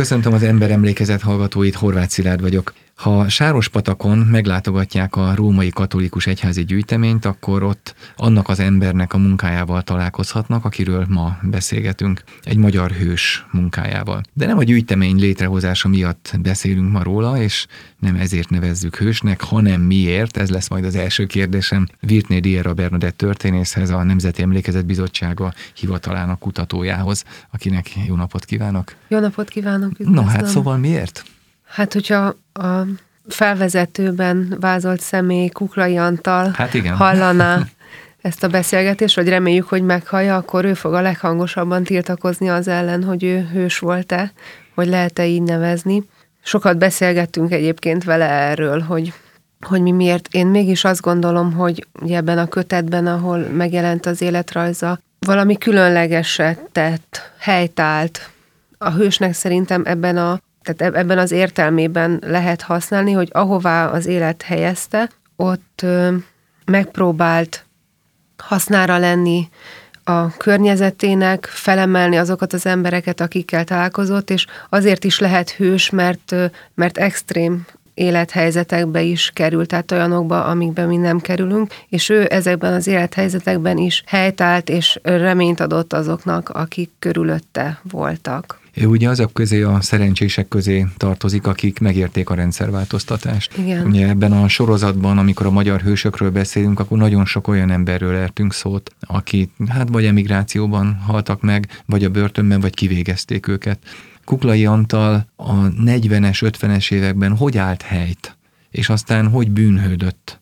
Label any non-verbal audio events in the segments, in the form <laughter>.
Köszöntöm az ember emlékezet hallgatóit, Horváth Szilárd vagyok. Ha Sárospatakon meglátogatják a római katolikus egyházi gyűjteményt, akkor ott annak az embernek a munkájával találkozhatnak, akiről ma beszélgetünk, egy magyar hős munkájával. De nem a gyűjtemény létrehozása miatt beszélünk ma róla, és nem ezért nevezzük hősnek, hanem miért, ez lesz majd az első kérdésem Virtné Diera Bernadett történészhez, a Nemzeti Emlékezet Bizottsága hivatalának kutatójához, akinek jó napot kívánok! Jó napot kívánok! Üdvözlöm. No hát szóval miért? Hát, hogyha a felvezetőben vázolt személy Kuklai Antal hát igen. hallaná <laughs> ezt a beszélgetést, vagy reméljük, hogy meghallja, akkor ő fog a leghangosabban tiltakozni az ellen, hogy ő hős volt-e, hogy lehet-e így nevezni. Sokat beszélgettünk egyébként vele erről, hogy, hogy mi miért. Én mégis azt gondolom, hogy ebben a kötetben, ahol megjelent az életrajza, valami különlegeset tett, helytált. A hősnek szerintem ebben a tehát ebben az értelmében lehet használni, hogy ahová az élet helyezte, ott megpróbált hasznára lenni a környezetének, felemelni azokat az embereket, akikkel találkozott, és azért is lehet hős, mert, mert extrém élethelyzetekbe is került, tehát olyanokba, amikben mi nem kerülünk, és ő ezekben az élethelyzetekben is helytált és reményt adott azoknak, akik körülötte voltak. Ő ugye azok közé, a szerencsések közé tartozik, akik megérték a rendszerváltoztatást. Igen. Ugye ebben a sorozatban, amikor a magyar hősökről beszélünk, akkor nagyon sok olyan emberről értünk szót, akik hát vagy emigrációban haltak meg, vagy a börtönben, vagy kivégezték őket. Kuklai Antal a 40-es, 50-es években hogy állt helyt, és aztán hogy bűnhődött,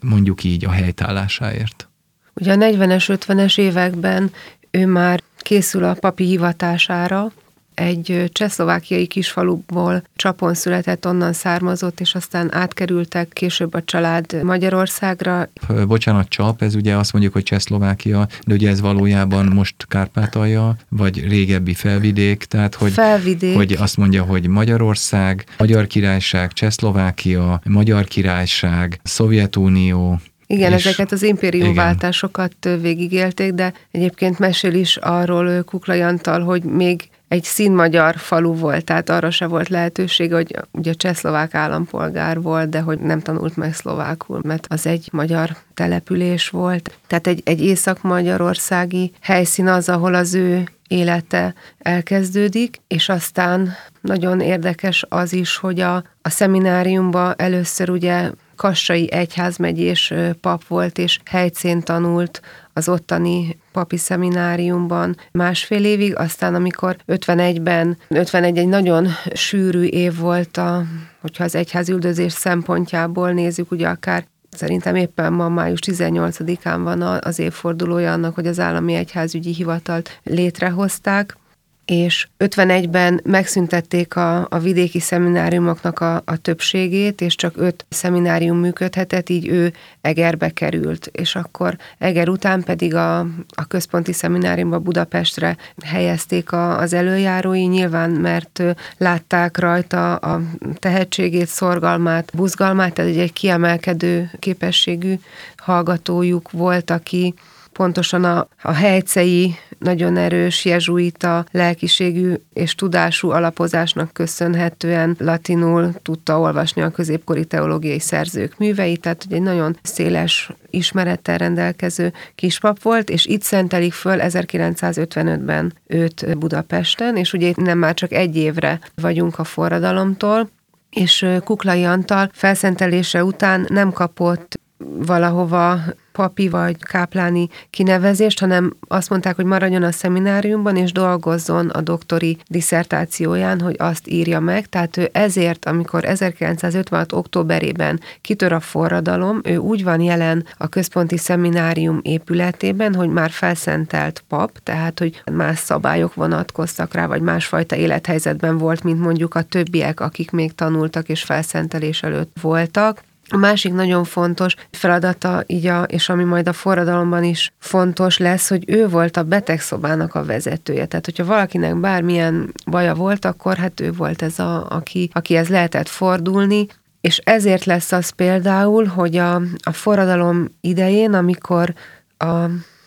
mondjuk így, a helytállásáért? Ugye a 40-es, 50-es években ő már készül a papi hivatására, egy csehszlovákiai kisfaluból csapon született, onnan származott, és aztán átkerültek később a család Magyarországra. Bocsánat, csap, ez ugye azt mondjuk, hogy Csehszlovákia, de ugye ez valójában most Kárpátalja, vagy régebbi felvidék, tehát hogy, felvidék. hogy azt mondja, hogy Magyarország, Magyar Királyság, Csehszlovákia, Magyar Királyság, Szovjetunió, igen, és ezeket az impériumváltásokat végigélték, de egyébként mesél is arról Kuklai Antal, hogy még egy színmagyar falu volt, tehát arra se volt lehetőség, hogy ugye csehszlovák állampolgár volt, de hogy nem tanult meg szlovákul, mert az egy magyar település volt. Tehát egy, egy észak-magyarországi helyszín az, ahol az ő élete elkezdődik, és aztán nagyon érdekes az is, hogy a, a szemináriumba először ugye Kassai egyházmegyés pap volt, és helycén tanult az ottani papi szemináriumban másfél évig, aztán amikor 51-ben, 51 egy nagyon sűrű év volt, a, hogyha az egyházüldözés szempontjából nézzük, ugye akár Szerintem éppen ma május 18-án van az évfordulója annak, hogy az állami egyházügyi hivatalt létrehozták, és 51-ben megszüntették a, a vidéki szemináriumoknak a, a többségét, és csak öt szeminárium működhetett, így ő Egerbe került, és akkor Eger után pedig a, a központi szemináriumba Budapestre helyezték a, az előjárói, nyilván mert látták rajta a tehetségét, szorgalmát, buzgalmát, tehát egy kiemelkedő képességű hallgatójuk volt, aki pontosan a, a helycei nagyon erős jezsuita lelkiségű és tudású alapozásnak köszönhetően latinul tudta olvasni a középkori teológiai szerzők műveit, tehát egy nagyon széles ismerettel rendelkező kispap volt, és itt szentelik föl 1955-ben őt Budapesten, és ugye nem már csak egy évre vagyunk a forradalomtól, és Kuklai Antal felszentelése után nem kapott valahova papi vagy kápláni kinevezést, hanem azt mondták, hogy maradjon a szemináriumban, és dolgozzon a doktori diszertációján, hogy azt írja meg. Tehát ő ezért, amikor 1956. októberében kitör a forradalom, ő úgy van jelen a központi szeminárium épületében, hogy már felszentelt pap, tehát hogy más szabályok vonatkoztak rá, vagy másfajta élethelyzetben volt, mint mondjuk a többiek, akik még tanultak és felszentelés előtt voltak a másik nagyon fontos feladata, így a, és ami majd a forradalomban is fontos lesz, hogy ő volt a betegszobának a vezetője. Tehát, hogyha valakinek bármilyen baja volt, akkor hát ő volt ez a, aki, akihez lehetett fordulni, és ezért lesz az például, hogy a, a forradalom idején, amikor a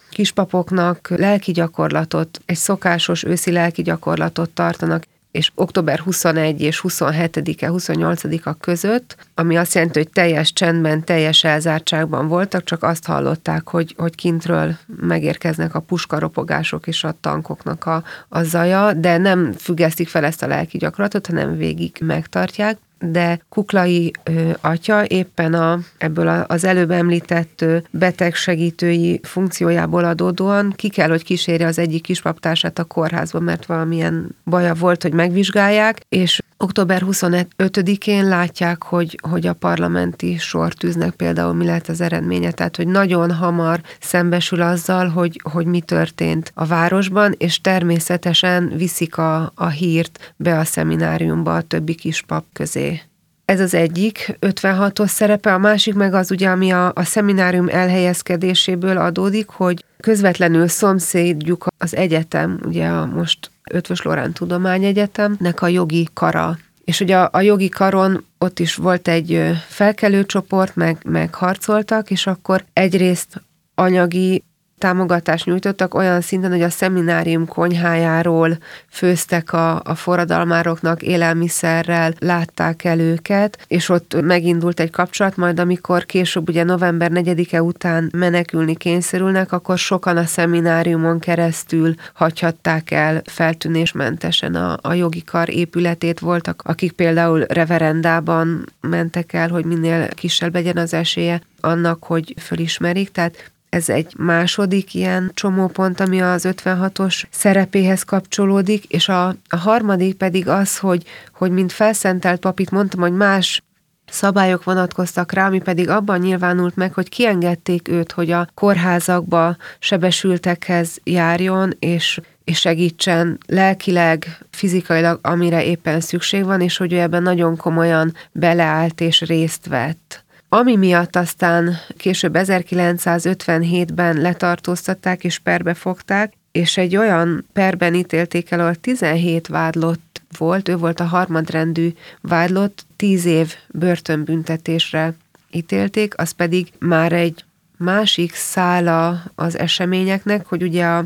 kispapoknak lelki gyakorlatot, egy szokásos őszi lelki gyakorlatot tartanak és október 21 és 27-e, 28-a között, ami azt jelenti, hogy teljes csendben, teljes elzártságban voltak, csak azt hallották, hogy, hogy kintről megérkeznek a puskaropogások és a tankoknak a, a zaja, de nem függesztik fel ezt a lelki gyakorlatot, hanem végig megtartják de Kuklai ö, atya éppen a, ebből a, az előbb említett betegsegítői funkciójából adódóan ki kell, hogy kísérje az egyik kispaptársát a kórházba, mert valamilyen baja volt, hogy megvizsgálják, és október 25-én látják, hogy, hogy a parlamenti sortűznek például mi lett az eredménye, tehát hogy nagyon hamar szembesül azzal, hogy, hogy mi történt a városban, és természetesen viszik a, a hírt be a szemináriumba a többi kispap közé. Ez az egyik 56-os szerepe, a másik meg az ugye, ami a, a szeminárium elhelyezkedéséből adódik, hogy közvetlenül szomszédjuk az egyetem, ugye a most Ötvös Lorán Tudományegyetemnek a jogi kara. És ugye a, a jogi karon ott is volt egy felkelő csoport, meg, meg harcoltak, és akkor egyrészt anyagi támogatást nyújtottak olyan szinten, hogy a szeminárium konyhájáról főztek a, a forradalmároknak élelmiszerrel, látták el őket, és ott megindult egy kapcsolat, majd amikor később ugye november 4-e után menekülni kényszerülnek, akkor sokan a szemináriumon keresztül hagyhatták el feltűnésmentesen a, a jogi kar épületét. Voltak, akik például reverendában mentek el, hogy minél kisebb legyen az esélye annak, hogy fölismerik. Tehát ez egy második ilyen csomópont, ami az 56-os szerepéhez kapcsolódik, és a, a harmadik pedig az, hogy, hogy mint felszentelt papit mondtam, hogy más szabályok vonatkoztak rá, ami pedig abban nyilvánult meg, hogy kiengedték őt, hogy a kórházakba sebesültekhez járjon, és és segítsen lelkileg, fizikailag, amire éppen szükség van, és hogy ő ebben nagyon komolyan beleállt és részt vett ami miatt aztán később 1957-ben letartóztatták és perbe fogták, és egy olyan perben ítélték el, ahol 17 vádlott volt, ő volt a harmadrendű vádlott, 10 év börtönbüntetésre ítélték, az pedig már egy másik szála az eseményeknek, hogy ugye a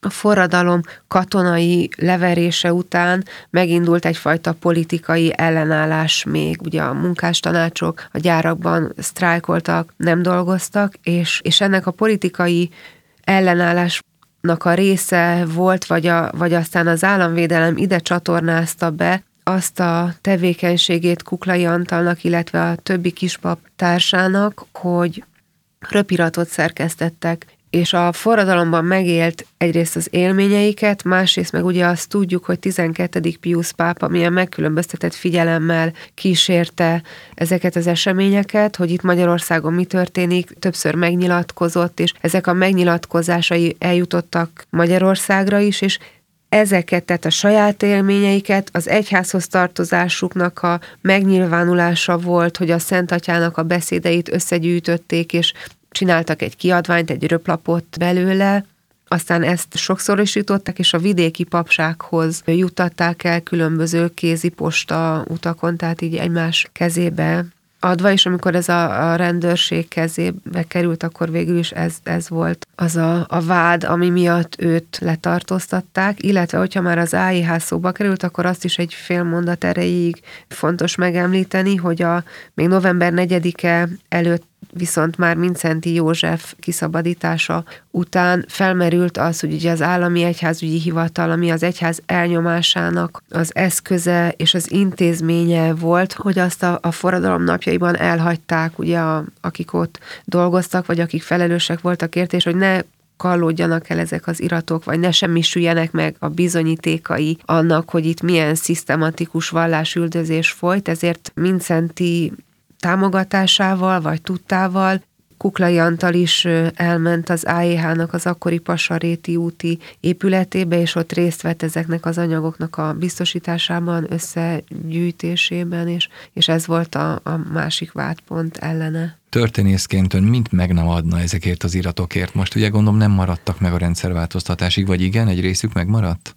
a forradalom katonai leverése után megindult egyfajta politikai ellenállás még. Ugye a munkástanácsok a gyárakban sztrájkoltak, nem dolgoztak, és, és ennek a politikai ellenállás a része volt, vagy, a, vagy aztán az államvédelem ide csatornázta be azt a tevékenységét Kuklai Antalnak, illetve a többi kispap társának, hogy röpiratot szerkesztettek és a forradalomban megélt egyrészt az élményeiket, másrészt meg ugye azt tudjuk, hogy 12. Pius pápa milyen megkülönböztetett figyelemmel kísérte ezeket az eseményeket, hogy itt Magyarországon mi történik, többször megnyilatkozott, és ezek a megnyilatkozásai eljutottak Magyarországra is, és ezeket, tehát a saját élményeiket, az egyházhoz tartozásuknak a megnyilvánulása volt, hogy a Szent Atyának a beszédeit összegyűjtötték, és csináltak egy kiadványt, egy röplapot belőle, aztán ezt sokszorosították, és a vidéki papsághoz juttatták el különböző kéziposta utakon, tehát így egymás kezébe adva, és amikor ez a, a rendőrség kezébe került, akkor végül is ez, ez volt az a, a vád, ami miatt őt letartóztatták, illetve hogyha már az AIH szóba került, akkor azt is egy fél mondat erejéig fontos megemlíteni, hogy a még november 4-e előtt viszont már Mincenti József kiszabadítása után felmerült az, hogy ugye az állami egyházügyi hivatal, ami az egyház elnyomásának az eszköze és az intézménye volt, hogy azt a, a forradalom napjaiban elhagyták, ugye a, akik ott dolgoztak, vagy akik felelősek voltak érte, és hogy ne kallódjanak el ezek az iratok, vagy ne semmisüljenek meg a bizonyítékai annak, hogy itt milyen szisztematikus vallásüldözés folyt, ezért Mincenti támogatásával vagy tudtával Kuklai Antal is elment az AEH-nak az akkori Pasaréti úti épületébe, és ott részt vett ezeknek az anyagoknak a biztosításában, összegyűjtésében, és, és ez volt a, a másik vádpont ellene. Történészként ön mint meg nem adna ezekért az iratokért? Most ugye gondolom nem maradtak meg a rendszerváltoztatásig, vagy igen, egy részük megmaradt?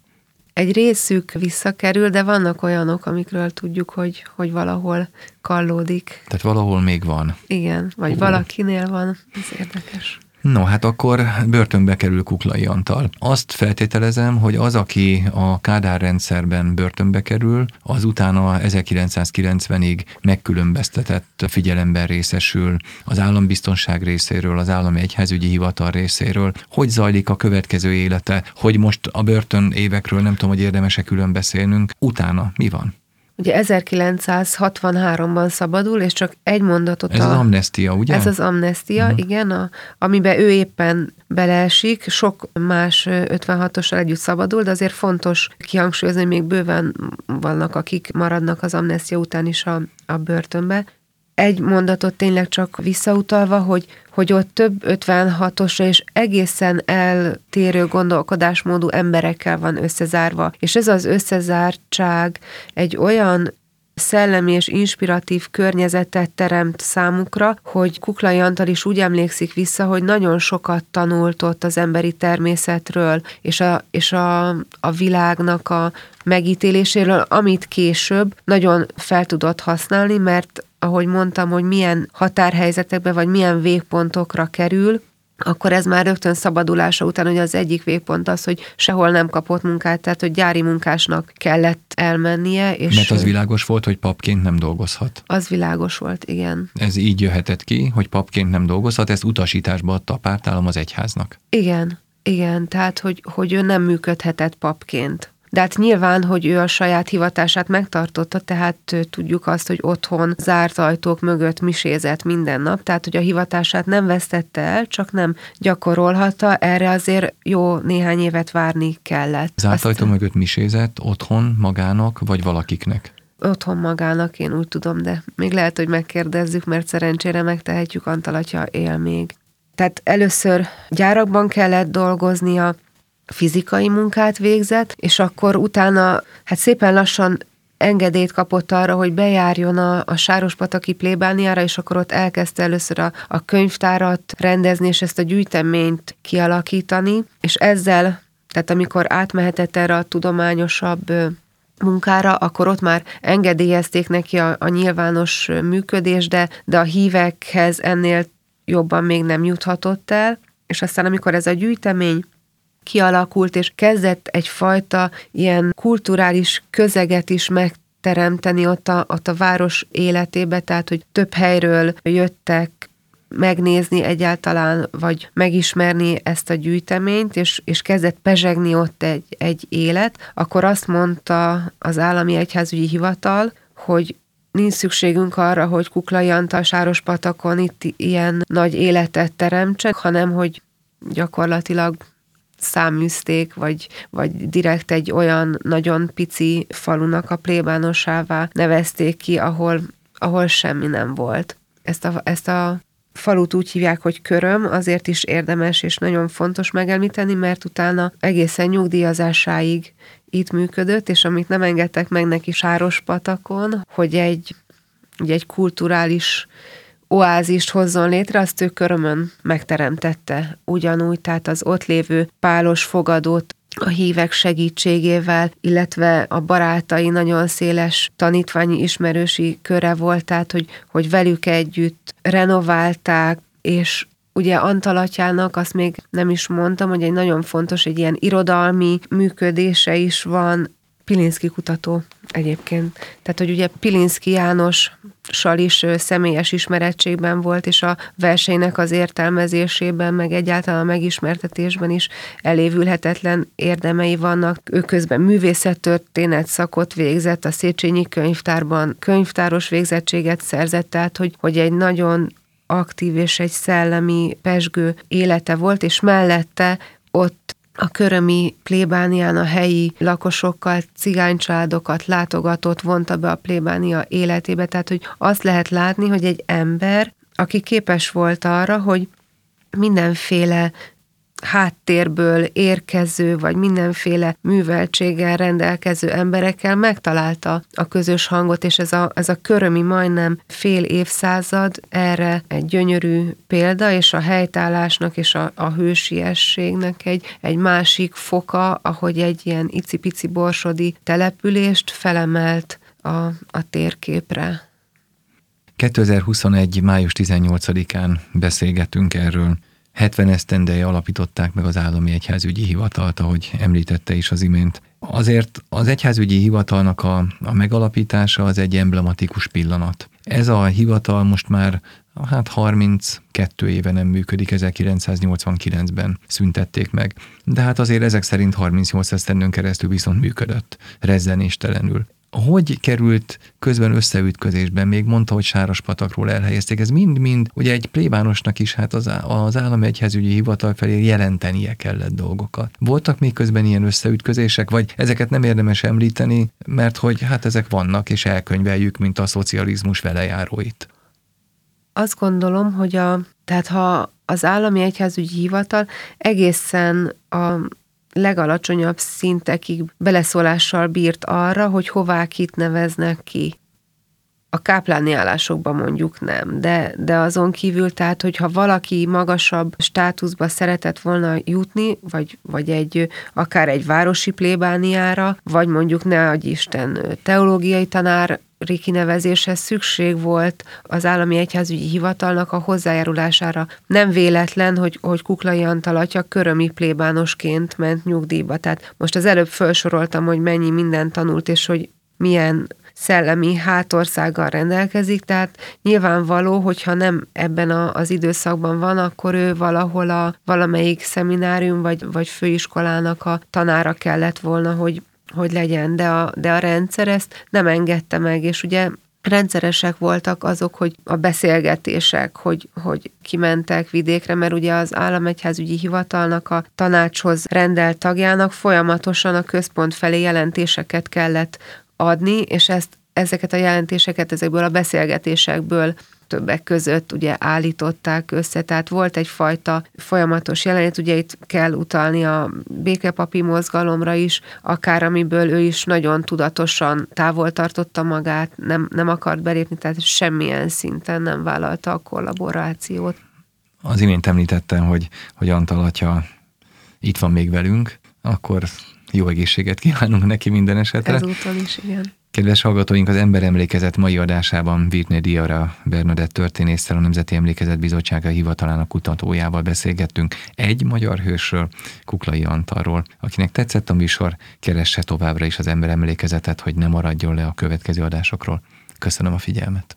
Egy részük visszakerül, de vannak olyanok, amikről tudjuk, hogy, hogy valahol kallódik. Tehát valahol még van. Igen, vagy uh. valakinél van, ez érdekes. No, hát akkor börtönbe kerül Kuklai Antal. Azt feltételezem, hogy az, aki a Kádár rendszerben börtönbe kerül, az utána 1990-ig megkülönböztetett figyelemben részesül az állambiztonság részéről, az állami egyházügyi hivatal részéről. Hogy zajlik a következő élete? Hogy most a börtön évekről nem tudom, hogy érdemese külön beszélnünk. Utána mi van? Ugye 1963-ban szabadul, és csak egy mondatot... Ez a, az amnestia, ugye? Ez az amnestia, uh-huh. igen, a, amiben ő éppen beleesik, sok más 56-ossal együtt szabadul, de azért fontos kihangsúlyozni, hogy még bőven vannak, akik maradnak az amnestia után is a, a börtönbe egy mondatot tényleg csak visszautalva, hogy, hogy ott több 56-osra és egészen eltérő gondolkodásmódú emberekkel van összezárva. És ez az összezártság egy olyan szellemi és inspiratív környezetet teremt számukra, hogy Kuklai Antal is úgy emlékszik vissza, hogy nagyon sokat tanult ott az emberi természetről, és a, és a, a világnak a megítéléséről, amit később nagyon fel tudott használni, mert ahogy mondtam, hogy milyen határhelyzetekbe vagy milyen végpontokra kerül, akkor ez már rögtön szabadulása után, hogy az egyik végpont az, hogy sehol nem kapott munkát, tehát hogy gyári munkásnak kellett elmennie. És Mert az világos volt, hogy papként nem dolgozhat. Az világos volt, igen. Ez így jöhetett ki, hogy papként nem dolgozhat, ezt utasításba adta a pártállam az egyháznak. Igen, igen, tehát hogy, hogy ő nem működhetett papként. De hát nyilván, hogy ő a saját hivatását megtartotta, tehát tudjuk azt, hogy otthon zárt ajtók mögött misézett minden nap, tehát hogy a hivatását nem vesztette el, csak nem gyakorolhatta, erre azért jó néhány évet várni kellett. Zárt Azt ajtó mögött misézett otthon magának, vagy valakiknek? Otthon magának, én úgy tudom, de még lehet, hogy megkérdezzük, mert szerencsére megtehetjük, Antal atya él még. Tehát először gyárakban kellett dolgoznia, fizikai munkát végzett, és akkor utána hát szépen lassan engedélyt kapott arra, hogy bejárjon a, a Sárospataki plébániára, és akkor ott elkezdte először a, a könyvtárat rendezni, és ezt a gyűjteményt kialakítani, és ezzel, tehát amikor átmehetett erre a tudományosabb munkára, akkor ott már engedélyezték neki a, a nyilvános működés, de, de a hívekhez ennél jobban még nem juthatott el, és aztán amikor ez a gyűjtemény kialakult, és kezdett egyfajta ilyen kulturális közeget is meg teremteni ott a, ott a város életébe, tehát hogy több helyről jöttek megnézni egyáltalán, vagy megismerni ezt a gyűjteményt, és, és kezdett pezsegni ott egy, egy élet, akkor azt mondta az állami egyházügyi hivatal, hogy nincs szükségünk arra, hogy Kuklai Antal Sárospatakon itt ilyen nagy életet teremtsen, hanem hogy gyakorlatilag száműzték, vagy, vagy direkt egy olyan nagyon pici falunak a plébánosává nevezték ki, ahol, ahol semmi nem volt. Ezt a, ezt a falut úgy hívják, hogy köröm, azért is érdemes és nagyon fontos megemlíteni, mert utána egészen nyugdíjazásáig itt működött, és amit nem engedtek meg neki Sárospatakon, hogy egy, egy kulturális oázist hozzon létre, azt ő körömön megteremtette. Ugyanúgy, tehát az ott lévő pálos fogadót a hívek segítségével, illetve a barátai nagyon széles tanítványi ismerősi köre volt, tehát hogy, hogy velük együtt renoválták, és ugye Antalatyának azt még nem is mondtam, hogy egy nagyon fontos, egy ilyen irodalmi működése is van, Pilinszki kutató egyébként. Tehát, hogy ugye Pilinszki Jánossal is személyes ismerettségben volt, és a versenynek az értelmezésében, meg egyáltalán a megismertetésben is elévülhetetlen érdemei vannak. Ő közben művészettörténet szakot végzett, a Széchenyi könyvtárban könyvtáros végzettséget szerzett, tehát hogy, hogy egy nagyon aktív és egy szellemi pesgő élete volt, és mellette ott a körömi plébánián a helyi lakosokkal, cigánycsaládokat látogatott, vonta be a plébánia életébe. Tehát, hogy azt lehet látni, hogy egy ember, aki képes volt arra, hogy mindenféle háttérből érkező, vagy mindenféle műveltséggel rendelkező emberekkel megtalálta a közös hangot, és ez a, ez a körömi majdnem fél évszázad erre egy gyönyörű példa, és a helytállásnak és a, a hősiességnek egy, egy másik foka, ahogy egy ilyen icipici borsodi települést felemelt a, a térképre. 2021. május 18-án beszélgetünk erről 70 esztendeje alapították meg az állami egyházügyi hivatalt, ahogy említette is az imént. Azért az egyházügyi hivatalnak a, a megalapítása az egy emblematikus pillanat. Ez a hivatal most már hát 32 éve nem működik, 1989-ben szüntették meg. De hát azért ezek szerint 38 esztendőn keresztül viszont működött, rezzenéstelenül hogy került közben összeütközésben, még mondta, hogy Sáraspatakról elhelyezték, ez mind-mind, ugye egy plébánosnak is hát az, az állami egyházügyi hivatal felé jelentenie kellett dolgokat. Voltak még közben ilyen összeütközések, vagy ezeket nem érdemes említeni, mert hogy hát ezek vannak, és elkönyveljük, mint a szocializmus velejáróit. Azt gondolom, hogy a, tehát ha az állami egyházügyi hivatal egészen a legalacsonyabb szintekig beleszólással bírt arra, hogy hová kit neveznek ki. A kápláni állásokban mondjuk nem, de, de azon kívül, tehát, hogyha valaki magasabb státuszba szeretett volna jutni, vagy, vagy egy, akár egy városi plébániára, vagy mondjuk ne adj Isten teológiai tanár kinevezéshez szükség volt az állami egyházügyi hivatalnak a hozzájárulására. Nem véletlen, hogy, hogy Kuklai Antal atya körömi plébánosként ment nyugdíjba. Tehát most az előbb felsoroltam, hogy mennyi mindent tanult, és hogy milyen szellemi hátországgal rendelkezik, tehát nyilvánvaló, hogyha nem ebben a, az időszakban van, akkor ő valahol a valamelyik szeminárium vagy, vagy főiskolának a tanára kellett volna, hogy hogy legyen, de a, de a rendszer ezt nem engedte meg, és ugye rendszeresek voltak azok, hogy a beszélgetések, hogy, hogy kimentek vidékre, mert ugye az államegyházügyi hivatalnak a tanácshoz rendelt tagjának folyamatosan a központ felé jelentéseket kellett adni, és ezt ezeket a jelentéseket ezekből a beszélgetésekből többek között ugye állították össze, tehát volt egyfajta folyamatos jelenét, ugye itt kell utalni a békepapi mozgalomra is, akár amiből ő is nagyon tudatosan távol tartotta magát, nem, nem akart belépni, tehát semmilyen szinten nem vállalta a kollaborációt. Az imént említettem, hogy, hogy Antal atya itt van még velünk, akkor jó egészséget kívánunk neki minden esetre. Ezúttal is, igen. Kedves hallgatóink, az Ember Emlékezet mai adásában Virné Diara Bernadett történésztel a Nemzeti Emlékezet Bizottsága hivatalának kutatójával beszélgettünk egy magyar hősről, Kuklai Antalról. Akinek tetszett a műsor, keresse továbbra is az Ember Emlékezetet, hogy ne maradjon le a következő adásokról. Köszönöm a figyelmet!